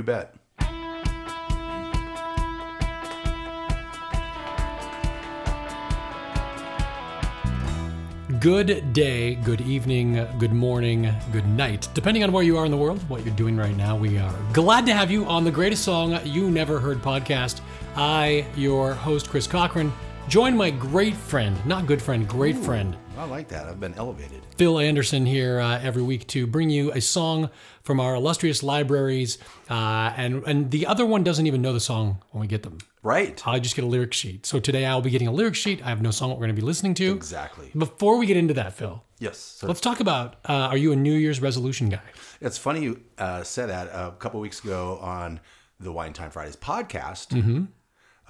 You bet. Good day, good evening, good morning, good night. Depending on where you are in the world, what you're doing right now, we are glad to have you on the greatest song you never heard podcast. I, your host, Chris Cochran, join my great friend, not good friend, great friend, I like that. I've been elevated. Phil Anderson here uh, every week to bring you a song from our illustrious libraries. Uh, and, and the other one doesn't even know the song when we get them. Right. I just get a lyric sheet. So today I'll be getting a lyric sheet. I have no song we're going to be listening to. Exactly. Before we get into that, Phil, Yes. So let's talk about uh, are you a New Year's resolution guy? it's funny you uh, said that a couple weeks ago on the Wine Time Fridays podcast. Mm-hmm.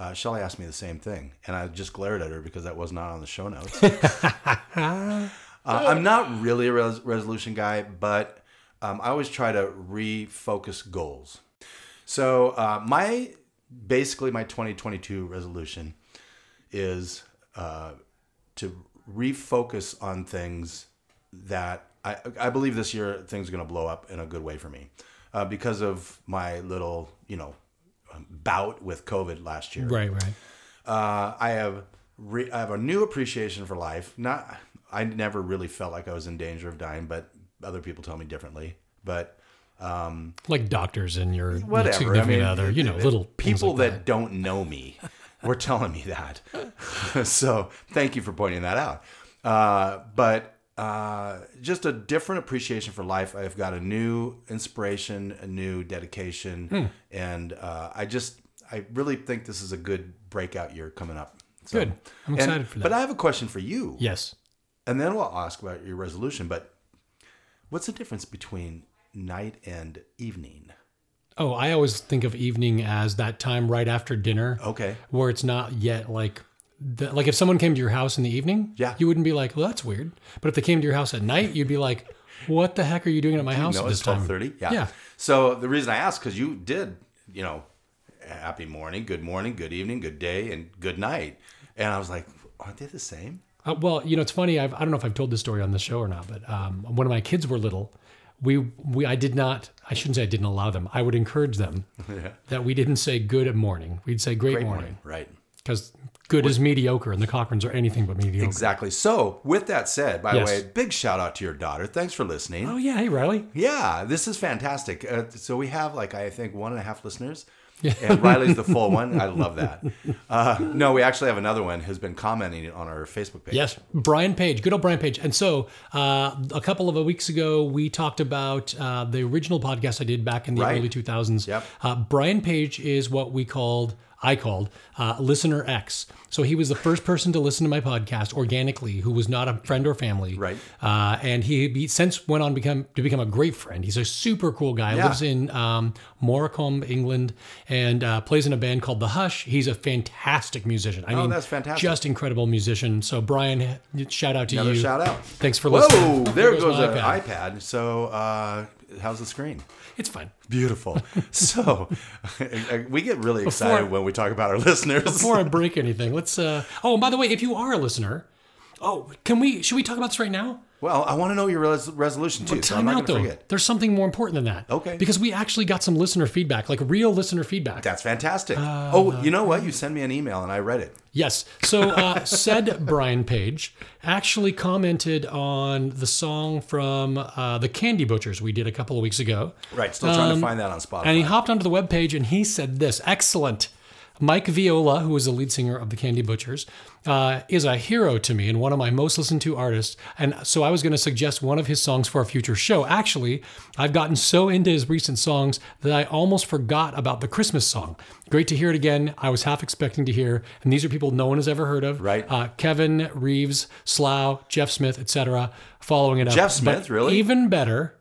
Uh, Shelly asked me the same thing, and I just glared at her because that was not on the show notes. uh, I'm not really a res- resolution guy, but um, I always try to refocus goals. So uh, my basically my 2022 resolution is uh, to refocus on things that I, I believe this year things are going to blow up in a good way for me uh, because of my little you know bout with COVID last year. Right, right. Uh, I have re- I have a new appreciation for life. Not I never really felt like I was in danger of dying, but other people tell me differently. But um, Like doctors and your whatever. significant I mean, other, you know, little people like that, don't know me were telling me that. so thank you for pointing that out. Uh, but uh, just a different appreciation for life. I've got a new inspiration, a new dedication, Hmm. and uh, I just I really think this is a good breakout year coming up. So, Good. I'm and- excited for that. But I have a question for you, Yes. and then we'll ask about your resolution. But what's the difference between night and evening? Oh, I always think of evening as that time right after dinner. Okay. Where it's not yet like the, like if someone came to your house in the evening, Yeah. you wouldn't be like, "Well, that's weird." But if they came to your house at night, you'd be like, "What the heck are you doing at my house at this time?" thirty. Yeah. Yeah. So the reason I asked because you did, you know, happy morning, good morning, good evening, good day, and good night, and I was like, aren't they the same? Uh, well, you know, it's funny. I've, I don't know if I've told this story on the show or not, but um, when my kids were little, we we I did not. I shouldn't say I didn't allow them. I would encourage them that we didn't say good morning. We'd say great, Great morning morning, right? because good is mediocre, and the Cochrans are anything but mediocre. Exactly. So with that said, by Yes. the way, big shout out to your daughter. Thanks for listening. Oh yeah, hey Riley. Yeah, this is fantastic. Uh, so we have like I think one and a half listeners, Yeah. and Riley's the full one. I love that. Uh, no, we actually have another one who's been commenting on our Facebook page. Yes, Brian Page, good old Brian Page. And so uh, a couple of weeks ago, we talked about uh, the original podcast I did back in the Right. early 2000s. Yep. Uh, Brian Page is what we called, I called, uh, Listener X. So he was the first person to listen to my podcast organically, who was not a friend or family. Right. Uh, and he, he since went on to become to become a great friend. He's a super cool guy. Yeah. Lives in um, Morecambe, England, and uh, plays in a band called The Hush. He's a fantastic musician. I mean, Oh, that's fantastic. Just incredible musician. So Brian, shout out to Another you. shout out. Thanks for listening. Whoa, listening. there goes my an iPad. iPad. So uh, how's the screen? It's fine. Beautiful. so we get really excited Before- when we talk about our listeners. Before I break anything, let's. Uh, oh, and by the way, if you are a listener, oh, can we? Should we talk about this right now? Well, I want to know your res- resolution too, so I'm Time not out though. forget. There's something more important than that. Okay. Because we actually got some listener feedback, like real listener feedback. That's fantastic. Uh, oh, you know what? You send me an email and I read it. Yes. So uh, said Brian Page actually commented on the song from uh, the Candy Butchers we did a couple of weeks ago. Right. Still trying to find that on Spotify. Um, And he hopped onto the webpage and he said this excellent. Mike Viola, who is the lead singer of the Candy Butchers, uh, is a hero to me and one of my most listened to artists. And so I was going to suggest one of his songs for a future show. Actually, I've gotten so into his recent songs that I almost forgot about the Christmas song. Great to hear it again. I was half expecting to hear, and these are people no one has ever heard of. Right. Uh, Kevin Reeves, Slough, Jeff Smith, etc. Following it up. Jeff Smith, But really? Even better.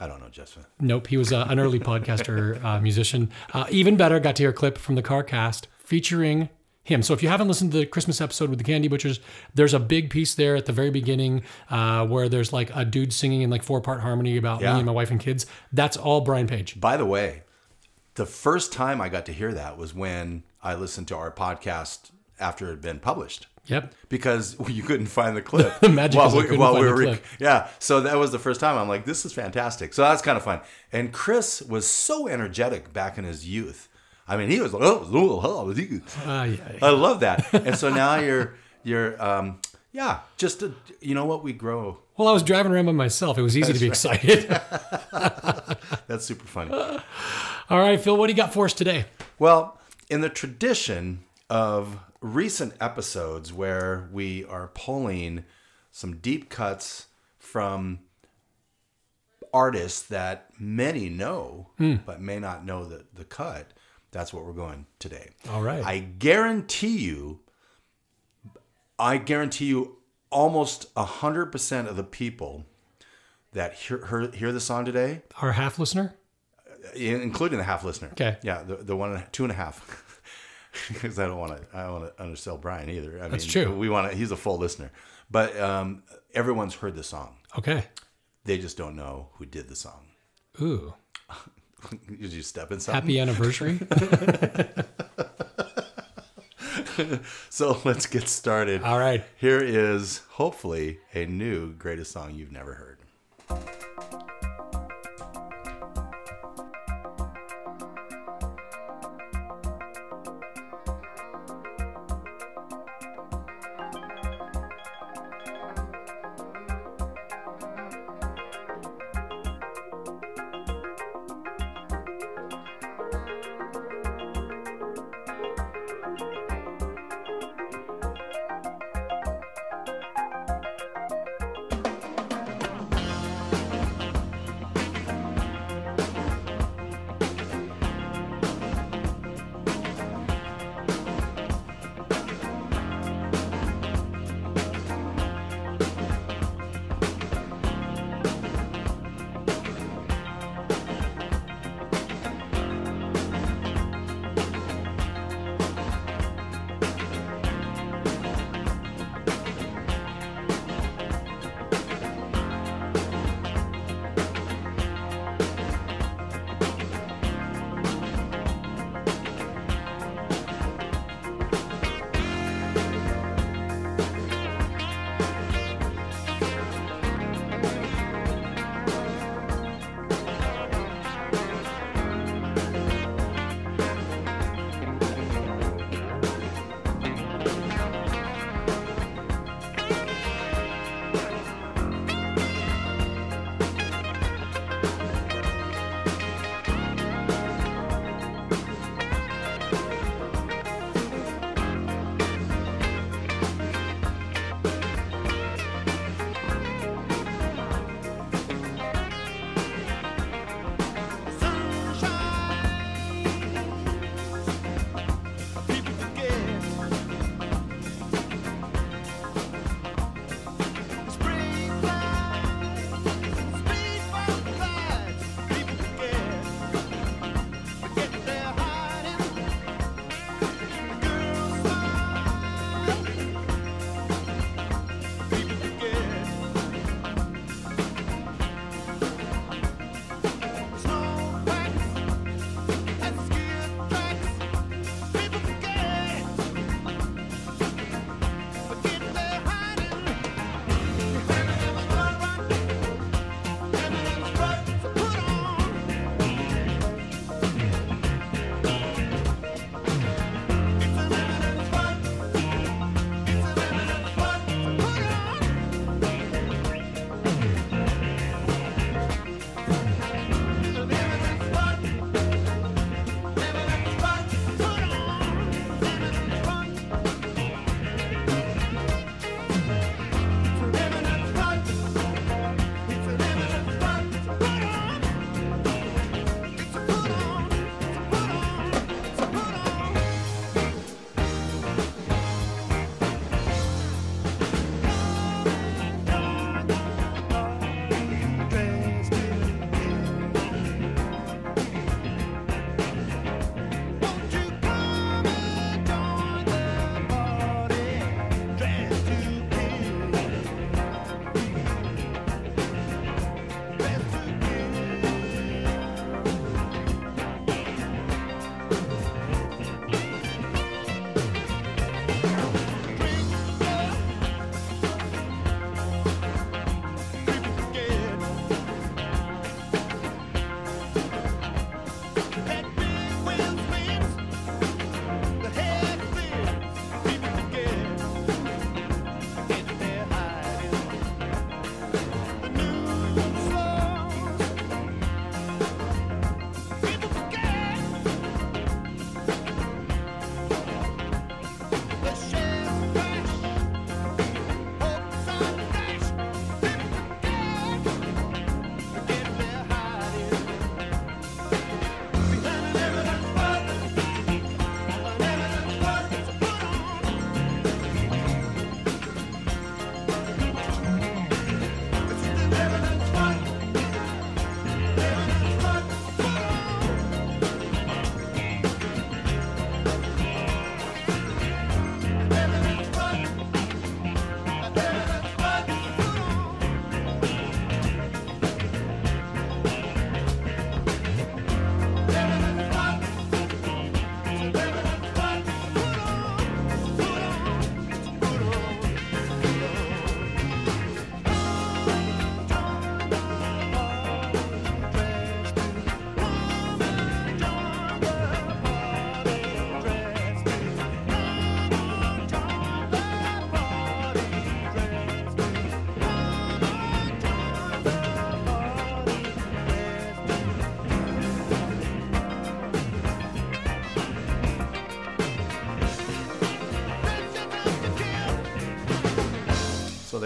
I don't know, Justin. Nope, he was uh, an early podcaster, uh, musician. Uh, even better, got to hear a clip from the CarCast featuring him. So if you haven't listened to the Christmas episode with the Candy Butchers, there's a big piece there at the very beginning uh, where there's like a dude singing in like four part harmony about Yeah. me and my wife and kids. That's all Brian Page. By the way, the first time I got to hear that was when I listened to our podcast after it had been published Yep. because you couldn't find the clip. the Magic is I couldn't find the re- clip. yeah. So that was the first time I'm like, this is fantastic. So that's kind of fun. And Chris was so energetic back in his youth. I mean, he was like, oh, oh, oh, oh." Ah, yeah. I love that. And so now you're you're um yeah, just a, you know what we grow. Well, I was driving around by myself. It was easy to be excited. That's super funny. All right, Phil, what do you got for us today? Well, in the tradition of recent episodes where we are pulling some deep cuts from artists that many know hmm. but may not know the, the cut, that's what we're going today. All right. I guarantee you, I guarantee you, almost 100% of the people that hear, hear, hear the song today are half listener? Uh, including the half listener. Okay. Yeah, the, the one and two and a half. Because I don't want to, I don't want to undersell Brian either. I That's mean, true. We want to. He's a full listener, but um, everyone's heard the song. Okay. They just don't know who did the song. Ooh. Did you step in something? Happy anniversary. So let's get started. All right. Here is hopefully a new greatest song you've never heard.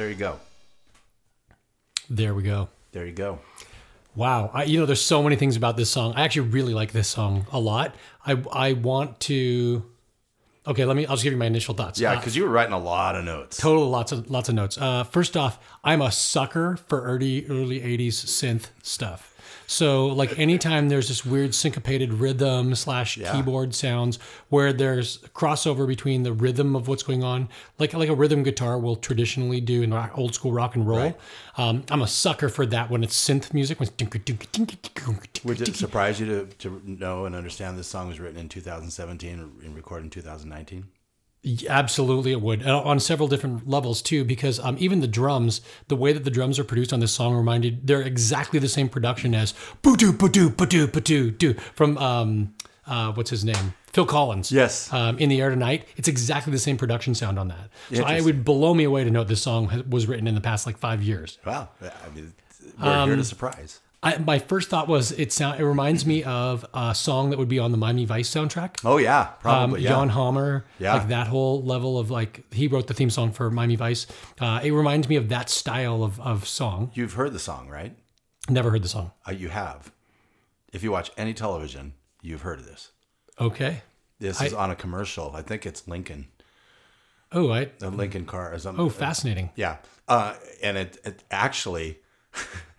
There you go. There we go. There you go. Wow. I, you know, there's so many things about this song. I actually really like this song a lot. I I want to. Okay, let me. I'll just give you my initial thoughts. Yeah, Uh, because you were writing a lot of notes. total lots of lots of notes. Uh, first off, I'm a sucker for early early '80s synth stuff. So like anytime there's this weird syncopated rhythm slash keyboard sounds where there's crossover between the rhythm of what's going on, like like a rhythm guitar will traditionally do in rock, old school rock and roll. Um, I'm a sucker for that when it's synth music. When it's Would it surprise you to, to know and understand this song was written in 2017 and recorded in 2019? Absolutely, it would and on several different levels too. Because um, even the drums, the way that the drums are produced on this song reminded they're exactly the same production as "boo doo boo doo boo doo boo doo doo" from um, uh, what's his name, Phil Collins. Yes. um, in the air tonight, it's exactly the same production sound on that. So I would blow me away to know this song was written in the past like five years. Wow. I mean, we're here to surprise. I, my first thought was it sound it reminds me of a song that would be on the Miami Vice soundtrack. Oh, yeah. um, Probably. yeah. Jan Hammer, Yeah. like that whole level of like he wrote the theme song for Miami Vice. Uh, it reminds me of that style of, of song. You've heard the song, right? Never heard the song. Uh, you have. If you watch any television, you've heard of this. Okay. This is on a commercial. I think it's Lincoln, Oh, I a Lincoln car or something. oh fascinating. Yeah, uh, and it, it actually,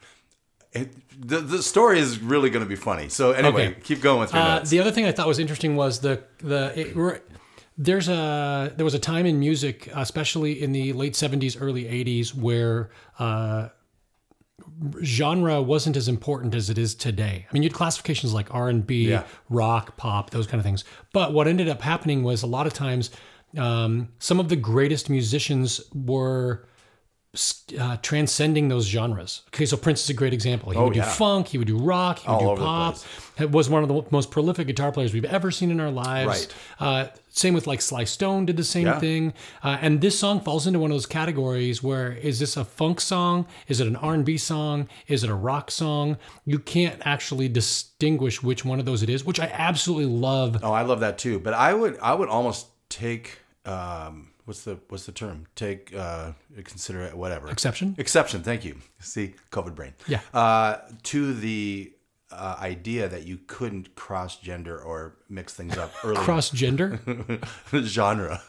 it, the the story is really going to be funny. So anyway, Okay. keep going with your Uh, notes. the other thing I thought was interesting was the the it, there's a there was a time in music, especially in the late '70s, early '80s, where uh, genre wasn't as important as it is today. I mean, you had classifications like R and B, rock, pop, those kind of things. But what ended up happening was a lot of times um, some of the greatest musicians were uh, transcending those genres. Okay, so Prince is a great example. He would do Oh, funk, he would do rock, he would All do pop. He was one of the most prolific guitar players we've ever seen in our lives. Right. Uh, same with like Sly Stone did the same Yeah. thing. Uh, and this song falls into one of those categories where is this a funk song? Is it an R&B song? Is it a rock song? You can't actually distinguish which one of those it is, which I absolutely love. oh, I love that too. But I would I would almost take um, what's the what's the term? Take uh, consider it whatever Exception? Exception. Thank you. See, COVID brain. Yeah. Uh, to the uh, idea that you couldn't cross gender or mix things up early Cross gender. genre.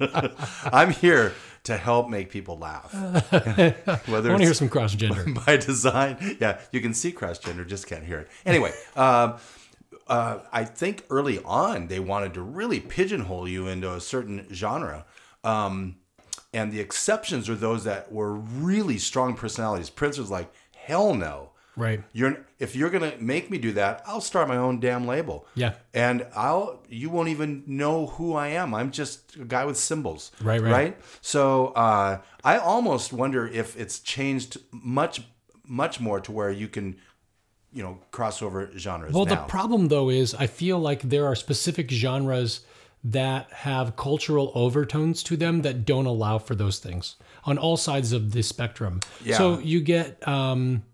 I'm here to help make people laugh. Whether I want to hear some cross gender. by design, yeah, you can see cross gender, just can't hear it. Anyway, um, uh, I think early on they wanted to really pigeonhole you into a certain genre. Um, and the exceptions are those that were really strong personalities. Prince was like, hell no. Right. You're if you're gonna make me do that, I'll start my own damn label. Yeah. And I'll you won't even know who I am. I'm just a guy with symbols. Right, right. Right. So uh, I almost wonder if it's changed much much more to where you can, you know, cross over genres. Well, now. the problem though is I feel like there are specific genres that have cultural overtones to them that don't allow for those things on all sides of the spectrum. Yeah. So you get um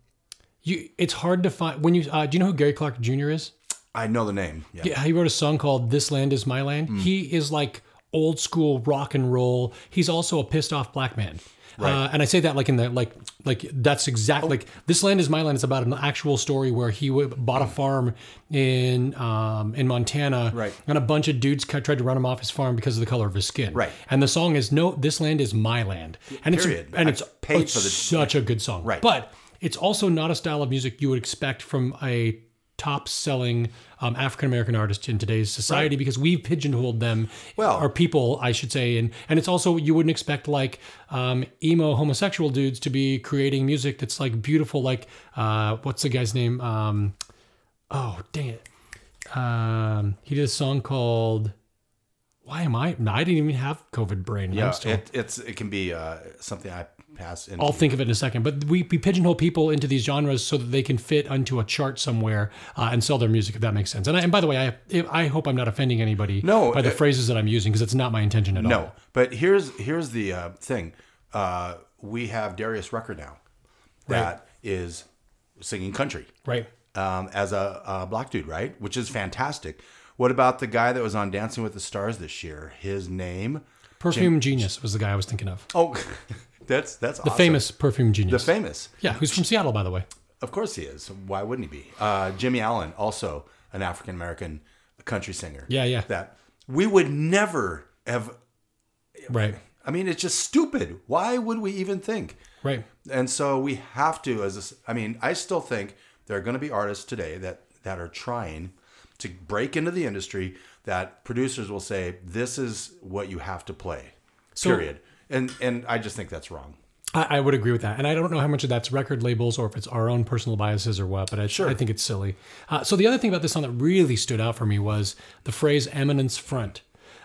you it's hard to find when you uh, do you know who Gary Clark Jr. is? I know the name. Yeah. Yeah, he wrote a song called "This Land Is My Land." Hmm. He is like old school rock and roll. He's also a pissed off black man. Uh, and I say that like in the like like that's exactly like this land is my land. It's about an actual story where he w- bought a farm in um, in Montana, Right. And a bunch of dudes tried to run him off his farm because of the color of his skin, Right. And the song is "No, this land is my land," and Period. it's and it's paid it's for the- such a good song, Right. But it's also not a style of music you would expect from a top selling um, African American artist in today's society because we've pigeonholed them, Well- or people, I should say, and and it's also you wouldn't expect like um, emo homosexual dudes to be creating music that's like beautiful, like uh, what's the guy's name? Um, oh, dang it! Um, he did a song called. Why am I? No, I didn't even have COVID brain. Yeah, still, it, it's it can be uh, something I pass into. I'll think of it in a second. But we, we pigeonhole people into these genres so that they can fit onto a chart somewhere uh, and sell their music, if that makes sense. And, I, and by the way, I I hope I'm not offending anybody No, by the uh, phrases that I'm using because it's not my intention at all. No, but here's here's the uh, thing. Uh, we have Darius Rucker now, that is singing country Right. um, as a, a black dude, right? Which is fantastic. What about the guy that was on Dancing with the Stars this year? His name? Perfume Genius was the guy I was thinking of. Oh, That's that's the famous perfume genius. the famous. yeah, who's from Seattle, by the way. Of course he is. Why wouldn't he be? Uh, Jimmy Allen, also an African American country singer. Yeah, yeah. That we would never have. Right, I mean, it's just stupid. Why would we even think? right. And so we have to, as a I mean, I still think there are going to be artists today that that are trying to break into the industry. That producers will say, "This is what you have to play." So- period. And and I just think that's wrong. I, I would agree with that, and I don't know how much of that's record labels or if it's our own personal biases or what, but I, I think it's silly. Uh, so the other thing about this song that really stood out for me was the phrase "eminence front,"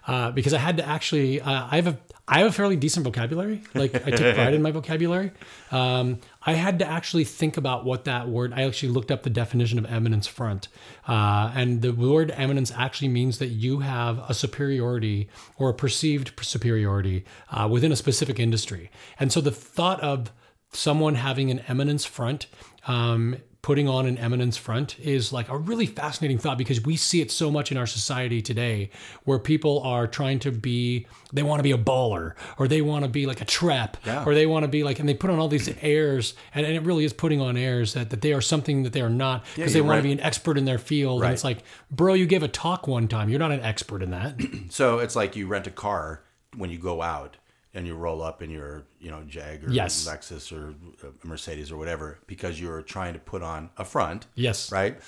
uh, because I had to actually. Uh, I have a I have a fairly decent vocabulary. Like I take pride in my vocabulary. Um, I had to actually think about what that word. I actually looked up the definition of eminence front, uh, and the word eminence actually means that you have a superiority or a perceived superiority uh, within a specific industry. And so the thought of someone having an eminence front. Um, Putting on an eminence front is like a really fascinating thought because we see it so much in our society today where people are trying to be, they want to be a baller or they want to be like a trap Yeah. or they want to be like, and they put on all these airs and, and it really is putting on airs that, that they are something that they are not because they want right. to be an expert in their field. Right. And it's like, bro, you gave a talk one time. You're not an expert in that. So it's like you rent a car when you go out and you roll up in your, you know, Jag or Yes. Lexus or uh, Mercedes or whatever because you're trying to put on a front. Yes. Right?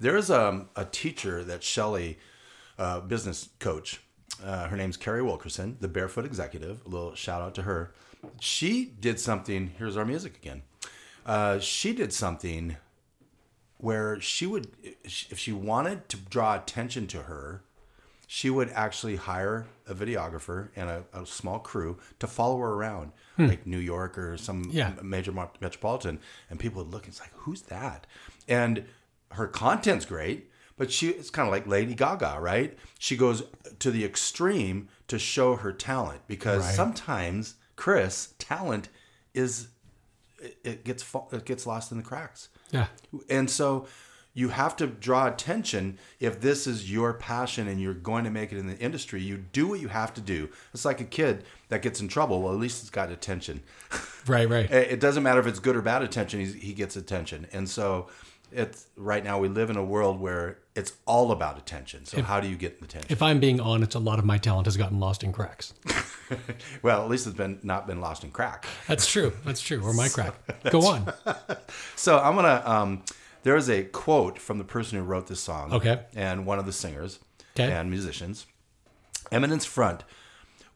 There's um, a teacher that Shelley, uh, business coach, uh, her name's Carrie Wilkerson, the Barefoot Executive. A little shout out to her. She did something. Here's our music again. Uh, she did something where she would, if she wanted to draw attention to her, she would actually hire a videographer and a, a small crew to follow her around, hmm. like New York or some Yeah. major metropolitan, and people would look and it's like, who's that? And her content's great, but she it's kind of like Lady Gaga, right? She goes to the extreme to show her talent because Right. sometimes Chris talent is it, it gets it gets lost in the cracks. Yeah. And so you have to draw attention if this is your passion and you're going to make it in the industry. You do what you have to do. It's like a kid that gets in trouble. Well, at least it's got attention. Right, right. It doesn't matter if it's good or bad attention. He's, he gets attention. And so it's right now we live in a world where it's all about attention. So how do you get attention? If I'm being honest, a lot of my talent has gotten lost in cracks. well, at least it's been not been lost in crack. That's true. That's true. Or my crack. Go on. So I'm gonna. Um, there is a quote from the person who wrote this song. Okay. And one of the singers Okay. and musicians. Eminence Front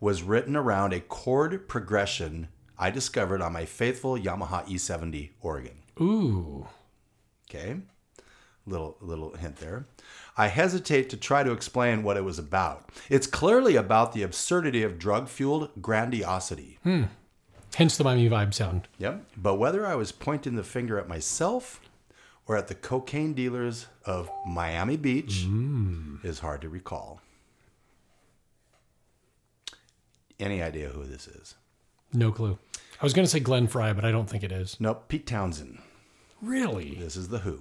was written around a chord progression I discovered on my faithful Yamaha E70 organ. Ooh. Okay. Little little hint there. I hesitate to try to explain what it was about. It's clearly about the absurdity of drug-fueled grandiosity. Hmm. Hence the Miami vibe sound. Yep. But whether I was pointing the finger at myself or at the cocaine dealers of Miami Beach is hard to recall. Any idea who this is? No clue. I was going to say Glenn Frey, but I don't think it is. Nope, Pete Townshend. Really? This is The Who,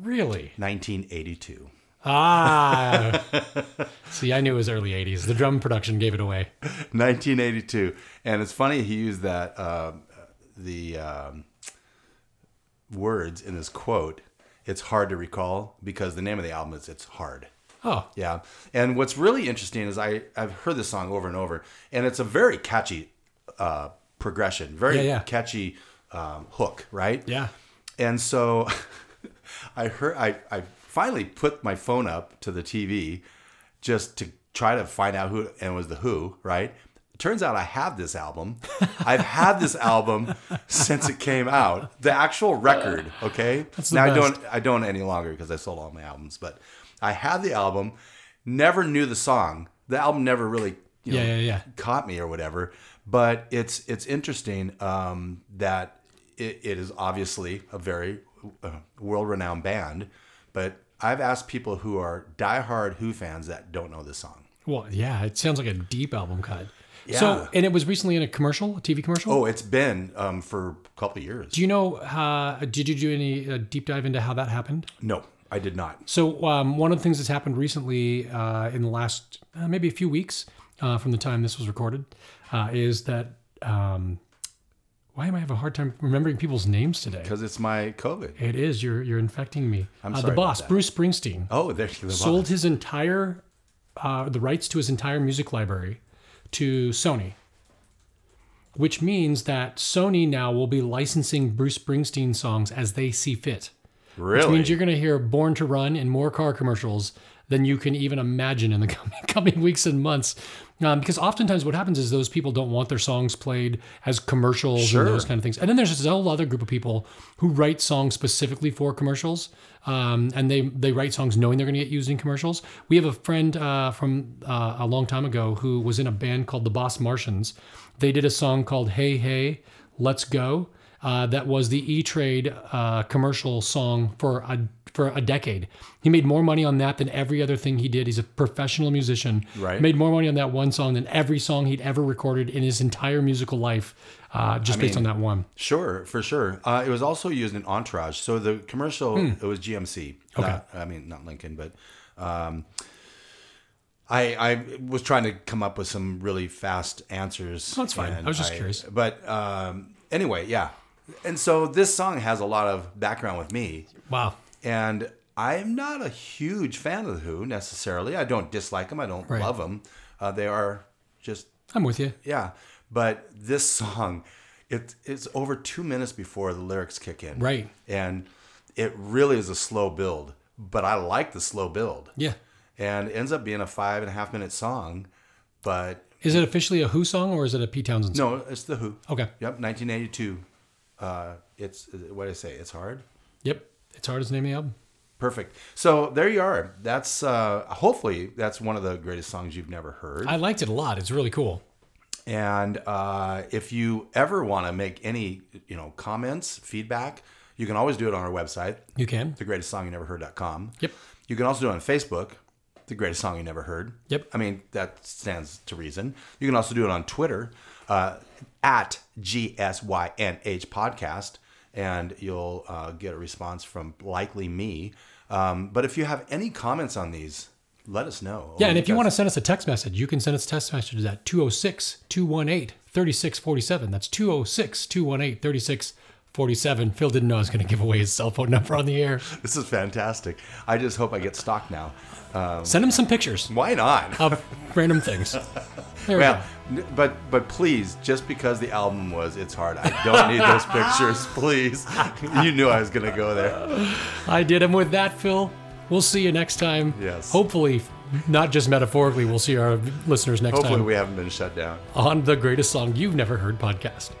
Really? 1982. Ah. See, I knew it was early 80s. The drum production gave it away. 1982. And it's funny he used that, um, the um, words in this quote. It's hard to recall because the name of the album is It's Hard. Oh, Yeah. And what's really interesting is I, I've heard this song over and over, and it's a very catchy uh, progression, very Yeah, yeah. catchy um, hook, right? yeah. And so I heard I, I finally put my phone up to the TV just to try to find out who and was the Who, right? Turns out I have this album. I've had this album since it came out. The actual record, okay? now I don't I don't any longer because I sold all my albums, but I had the album, never knew the song. The album never really you know, Yeah, yeah, yeah. caught me or whatever. But it's it's interesting um, that it, it is obviously a very uh, world renowned band. But I've asked people who are diehard Who fans that don't know this song. Well, yeah, it sounds like a deep album cut. Yeah. So, and it was recently in a commercial, a TV commercial. Oh, it's been um, for a couple of years. Do you know? Uh, did you do any uh, deep dive into how that happened? no, I did not. So um, one of the things that's happened recently uh, in the last uh, maybe a few weeks uh, from the time this was recorded uh, is that um, Why am I having a hard time remembering people's names today? Because it's my COVID. It is. You're you're infecting me. I'm uh, sorry the boss. Bruce Springsteen, Oh, there you go. sold his entire uh, the rights to his entire music library to Sony, which means that Sony now will be licensing Bruce Springsteen songs as they see fit. Really? Which means you're going to hear "Born to Run" in more car commercials than you can even imagine in the coming, coming weeks and months. Um, because oftentimes what happens is those people don't want their songs played as commercials Sure. and those kind of things. And then there's this whole other group of people who write songs specifically for commercials, um, and they they write songs knowing they're going to get used in commercials. We have a friend uh, from uh, a long time ago who was in a band called the Boss Martians. They did a song called "Hey Hey, Let's Go." Uh, that was the E Trade uh, commercial song for a for a decade. He made more money on that than every other thing he did. He's a professional musician. Right. Made more money on that one song than every song he'd ever recorded in his entire musical life, uh, just based on that one. Sure, for sure. Uh, it was also used in Entourage. So the commercial, it was GMC. Hmm. Okay. Not- I mean, not Lincoln, but um, I I was trying to come up with some really fast answers. That's fine. I was just curious. But um, anyway, yeah. And so this song has a lot of background with me, Wow. And I'm not a huge fan of the Who necessarily. I don't dislike them. I don't Right. love them. Uh, they are just I'm with you. yeah, but this song, it, it's over two minutes before the lyrics kick in. Right. And it really is a slow build, but I like the slow build. Yeah. And it ends up being a five and a half minute song, but Is it officially a Who song or is it a Pete Townshend song? no, it's The Who. Okay. Yep, 1982. Uh, it's, what I say? It's hard? Yep. It's hard as name the album. Perfect. So there you are. That's, uh, hopefully, that's one of the greatest songs you've never heard. I liked it a lot. It's really cool. And uh, if you ever want to make any, you know, comments, feedback, you can always do it on our website, You can. the greatest song you never heard.com. Yep. You can also do it on Facebook, the greatest song you never heard. Yep. I mean, that stands to reason. You can also do it on Twitter uh, at GSYNH podcast, and you'll uh, get a response from likely me. Um, but if you have any comments on these, let us know. Yeah, and if you want to send us a text message, you can send us a text messages at 206 218 3647. That's 206 218 3647. Phil didn't know I was going to give away his cell phone number on the air. This is fantastic. I just hope I get stalked now. Um, Send him some pictures Why not? of random things. There we Well, go. n- but but please, just because the album was "It's Hard," I don't need those pictures. Please, you knew I was gonna go there. I did him with that, Phil. We'll see you next time. Yes. Hopefully, not just metaphorically, we'll see our listeners next Hopefully, time Hopefully, we haven't been shut down. on the greatest song you've never heard podcast.